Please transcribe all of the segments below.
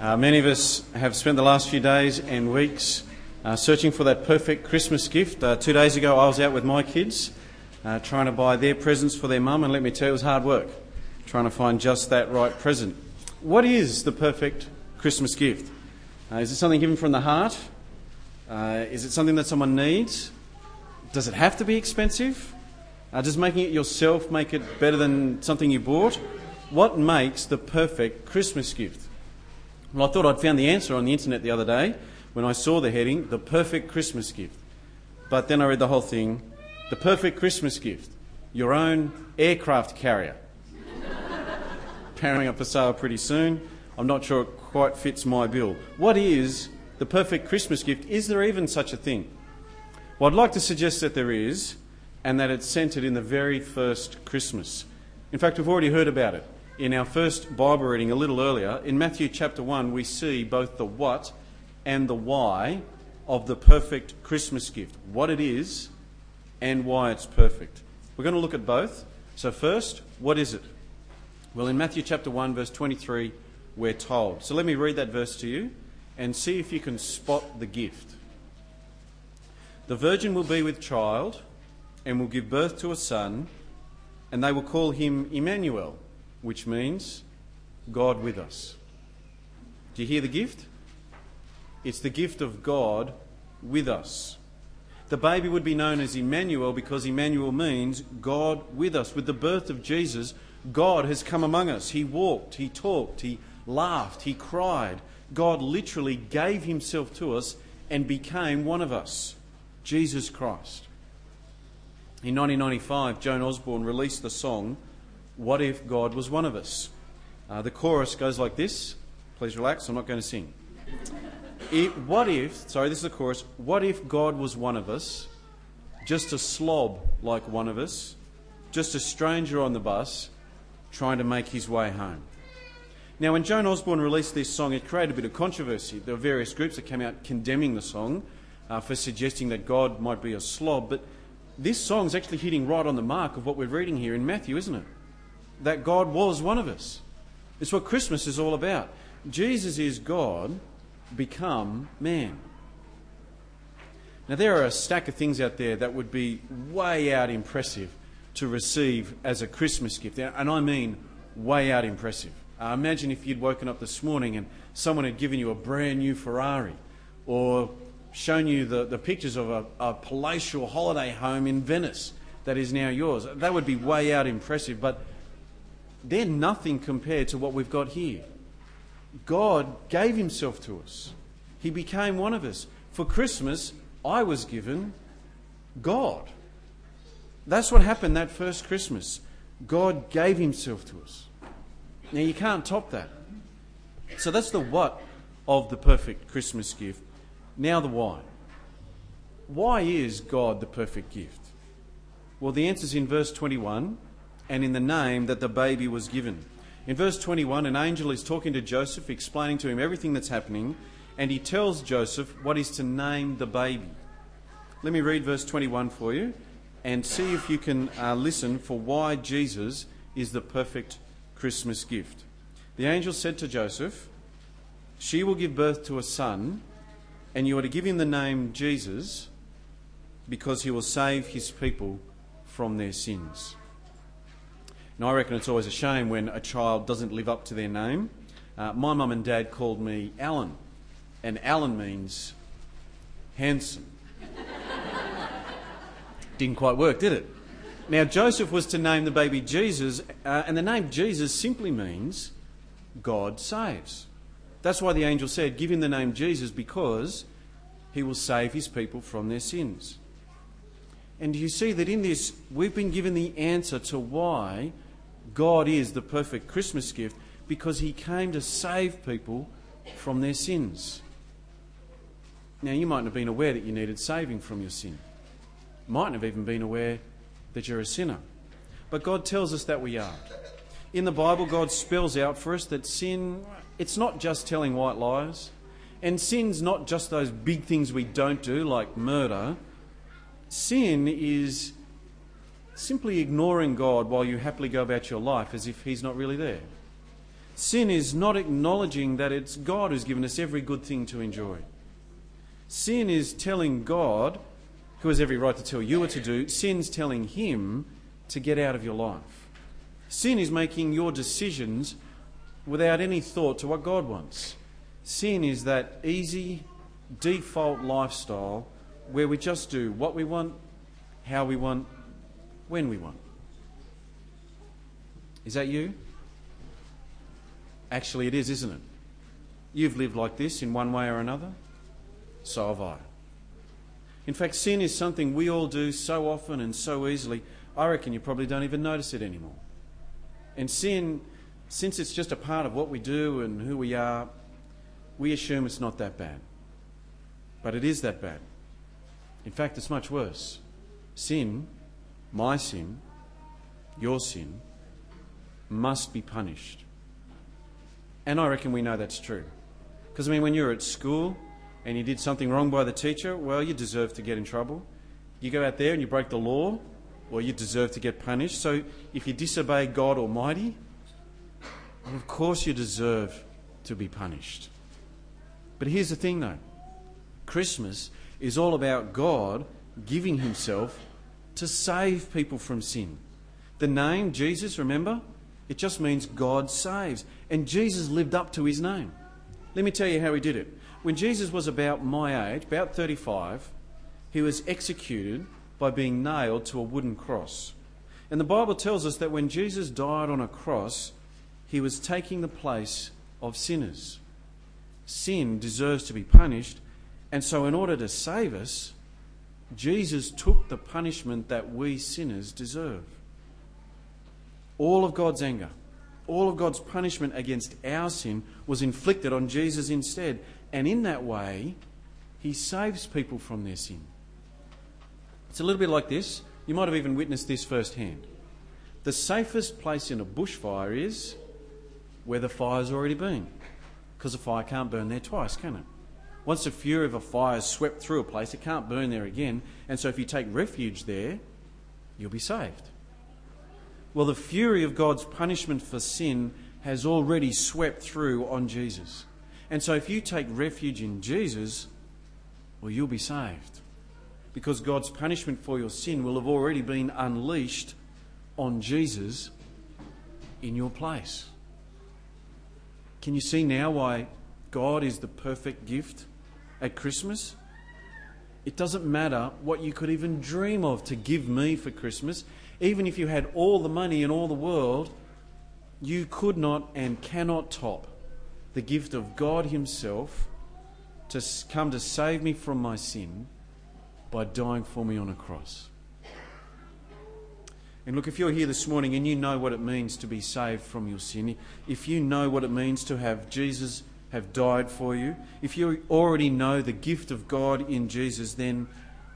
Uh, many of us have spent the last few days and weeks uh, searching for that perfect Christmas gift. Uh, two days ago, I was out with my kids uh, trying to buy their presents for their mum, and let me tell you, it was hard work trying to find just that right present. What is the perfect Christmas gift? Uh, is it something given from the heart? Uh, is it something that someone needs? Does it have to be expensive? does making it yourself make it better than something you bought? What makes the perfect Christmas gift? Well, I thought I'd found the answer on the internet the other day when I saw the heading, The Perfect Christmas Gift. But then I read the whole thing The Perfect Christmas Gift, your own aircraft carrier. Powering up for sale pretty soon. I'm not sure it quite fits my bill. What is the perfect Christmas gift? Is there even such a thing? Well, I'd like to suggest that there is, and that it's centred in the very first Christmas. In fact, we've already heard about it in our first Bible reading a little earlier, in Matthew chapter 1, we see both the what and the why of the perfect Christmas gift. What it is and why it's perfect. We're going to look at both. So, first, what is it? Well, in Matthew chapter 1, verse 23, we're told. So, let me read that verse to you and see if you can spot the gift. The virgin will be with child and will give birth to a son, and they will call him Emmanuel which means God with us. Do you hear the gift? It's the gift of God with us. The baby would be known as Emmanuel because Emmanuel means God with us. With the birth of Jesus, God has come among us. He walked, He talked, He laughed, He cried. God literally gave Himself to us and became one of us Jesus Christ. In 1995, Joan Osborne released the song what if God was one of us? Uh, the chorus goes like this. Please relax, I'm not going to sing. It, what if, sorry, this is the chorus. What if God was one of us, just a slob like one of us, just a stranger on the bus, trying to make his way home? Now, when Joan Osborne released this song, it created a bit of controversy. There were various groups that came out condemning the song uh, for suggesting that God might be a slob. But this song is actually hitting right on the mark of what we're reading here in Matthew, isn't it? That God was one of us. It's what Christmas is all about. Jesus is God become man. Now, there are a stack of things out there that would be way out impressive to receive as a Christmas gift. And I mean way out impressive. Uh, imagine if you'd woken up this morning and someone had given you a brand new Ferrari or shown you the, the pictures of a, a palatial holiday home in Venice that is now yours. That would be way out impressive. But they're nothing compared to what we've got here. God gave Himself to us, He became one of us. For Christmas, I was given God. That's what happened that first Christmas. God gave Himself to us. Now, you can't top that. So that's the what of the perfect Christmas gift. Now, the why. Why is God the perfect gift? Well, the answer is in verse 21 and in the name that the baby was given. In verse 21, an angel is talking to Joseph, explaining to him everything that's happening, and he tells Joseph what is to name the baby. Let me read verse 21 for you and see if you can uh, listen for why Jesus is the perfect Christmas gift. The angel said to Joseph, She will give birth to a son, and you are to give him the name Jesus because he will save his people from their sins. And I reckon it's always a shame when a child doesn't live up to their name. Uh, my mum and dad called me Alan, and Alan means handsome. Didn't quite work, did it? Now, Joseph was to name the baby Jesus, uh, and the name Jesus simply means God saves. That's why the angel said, Give him the name Jesus because he will save his people from their sins. And you see that in this, we've been given the answer to why God is the perfect Christmas gift because he came to save people from their sins. Now, you mightn't have been aware that you needed saving from your sin. Mightn't have even been aware that you're a sinner. But God tells us that we are. In the Bible, God spells out for us that sin, it's not just telling white lies. And sin's not just those big things we don't do, like murder. Sin is simply ignoring God while you happily go about your life as if He's not really there. Sin is not acknowledging that it's God who's given us every good thing to enjoy. Sin is telling God, who has every right to tell you what to do, sin's telling Him to get out of your life. Sin is making your decisions without any thought to what God wants. Sin is that easy, default lifestyle where we just do what we want, how we want, when we want. Is that you? Actually, it is, isn't it? You've lived like this in one way or another. So have I. In fact, sin is something we all do so often and so easily, I reckon you probably don't even notice it anymore. And sin, since it's just a part of what we do and who we are, we assume it's not that bad. But it is that bad. In fact, it's much worse. Sin, my sin, your sin, must be punished. And I reckon we know that's true. Because, I mean, when you're at school and you did something wrong by the teacher, well, you deserve to get in trouble. You go out there and you break the law, well, you deserve to get punished. So if you disobey God Almighty, well, of course you deserve to be punished. But here's the thing, though Christmas is all about God giving Himself to save people from sin. The name Jesus, remember? It just means God saves. And Jesus lived up to his name. Let me tell you how he did it. When Jesus was about my age, about 35, he was executed by being nailed to a wooden cross. And the Bible tells us that when Jesus died on a cross, he was taking the place of sinners. Sin deserves to be punished, and so in order to save us, Jesus took the punishment that we sinners deserve. All of God's anger, all of God's punishment against our sin was inflicted on Jesus instead. And in that way, he saves people from their sin. It's a little bit like this. You might have even witnessed this firsthand. The safest place in a bushfire is where the fire's already been, because a fire can't burn there twice, can it? Once the fury of a fire has swept through a place, it can't burn there again. And so if you take refuge there, you'll be saved. Well, the fury of God's punishment for sin has already swept through on Jesus. And so if you take refuge in Jesus, well, you'll be saved. Because God's punishment for your sin will have already been unleashed on Jesus in your place. Can you see now why God is the perfect gift at Christmas? It doesn't matter what you could even dream of to give me for Christmas even if you had all the money in all the world, you could not and cannot top the gift of God Himself to come to save me from my sin by dying for me on a cross. And look, if you're here this morning and you know what it means to be saved from your sin, if you know what it means to have Jesus have died for you, if you already know the gift of God in Jesus, then,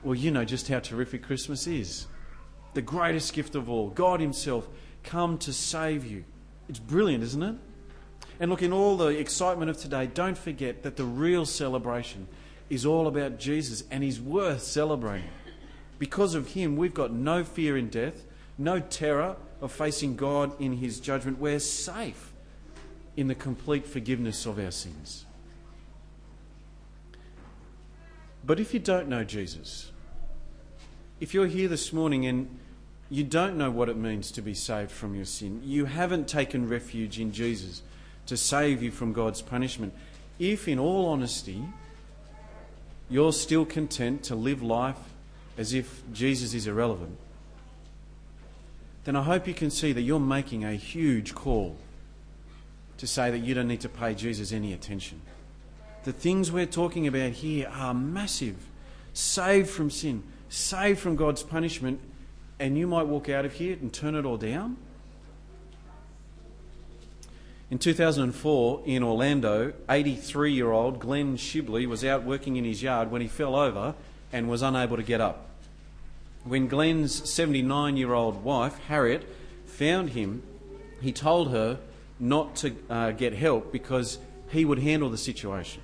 well, you know just how terrific Christmas is the greatest gift of all, God Himself, come to save you. It's brilliant, isn't it? And look, in all the excitement of today, don't forget that the real celebration is all about Jesus and He's worth celebrating. Because of Him, we've got no fear in death, no terror of facing God in His judgment. We're safe in the complete forgiveness of our sins. But if you don't know Jesus, if you're here this morning and you don't know what it means to be saved from your sin. You haven't taken refuge in Jesus to save you from God's punishment. If, in all honesty, you're still content to live life as if Jesus is irrelevant, then I hope you can see that you're making a huge call to say that you don't need to pay Jesus any attention. The things we're talking about here are massive. Saved from sin, saved from God's punishment, and you might walk out of here and turn it all down? In 2004, in Orlando, 83 year old Glenn Shibley was out working in his yard when he fell over and was unable to get up. When Glenn's 79 year old wife, Harriet, found him, he told her not to uh, get help because he would handle the situation.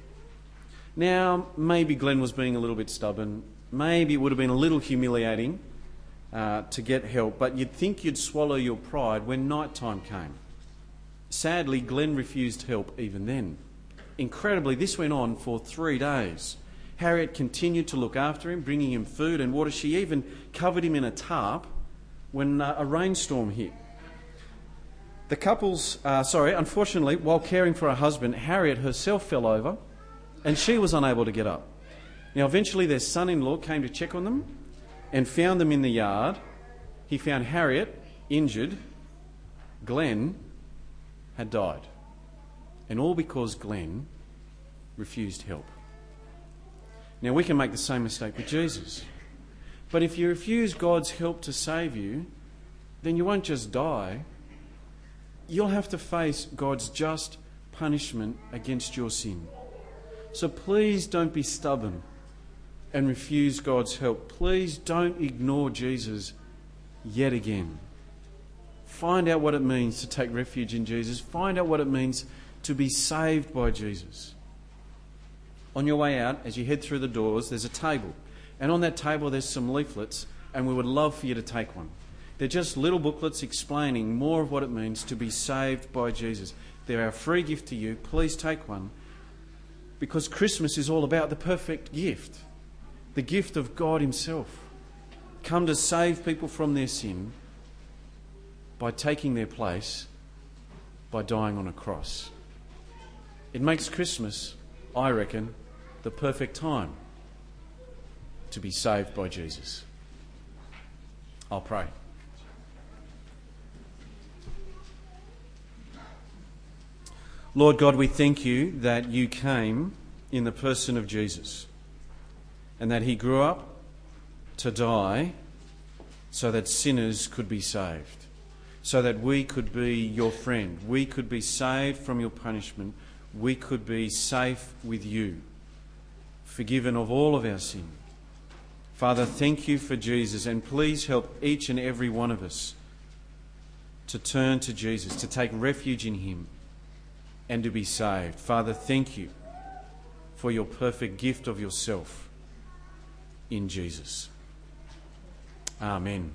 Now, maybe Glenn was being a little bit stubborn. Maybe it would have been a little humiliating uh, to get help, but you'd think you'd swallow your pride when night time came. Sadly, Glenn refused help even then. Incredibly, this went on for three days. Harriet continued to look after him, bringing him food and water. She even covered him in a tarp when uh, a rainstorm hit. The couple's, uh, sorry, unfortunately, while caring for her husband, Harriet herself fell over and she was unable to get up. Now, eventually, their son in law came to check on them and found them in the yard. He found Harriet injured, Glenn had died. And all because Glenn refused help. Now, we can make the same mistake with Jesus. But if you refuse God's help to save you, then you won't just die, you'll have to face God's just punishment against your sin. So please don't be stubborn and refuse God's help. Please don't ignore Jesus yet again. Find out what it means to take refuge in Jesus. Find out what it means to be saved by Jesus. On your way out, as you head through the doors, there's a table. And on that table, there's some leaflets, and we would love for you to take one. They're just little booklets explaining more of what it means to be saved by Jesus. They're our free gift to you. Please take one because Christmas is all about the perfect gift the gift of God Himself. Come to save people from their sin by taking their place by dying on a cross. It makes Christmas, I reckon, the perfect time to be saved by Jesus. I'll pray. Lord God, we thank you that you came in the person of Jesus and that he grew up to die so that sinners could be saved, so that we could be your friend, we could be saved from your punishment, we could be safe with you, forgiven of all of our sin. Father, thank you for Jesus, and please help each and every one of us to turn to Jesus, to take refuge in him, and to be saved. Father, thank you for your perfect gift of yourself in Jesus. Amen.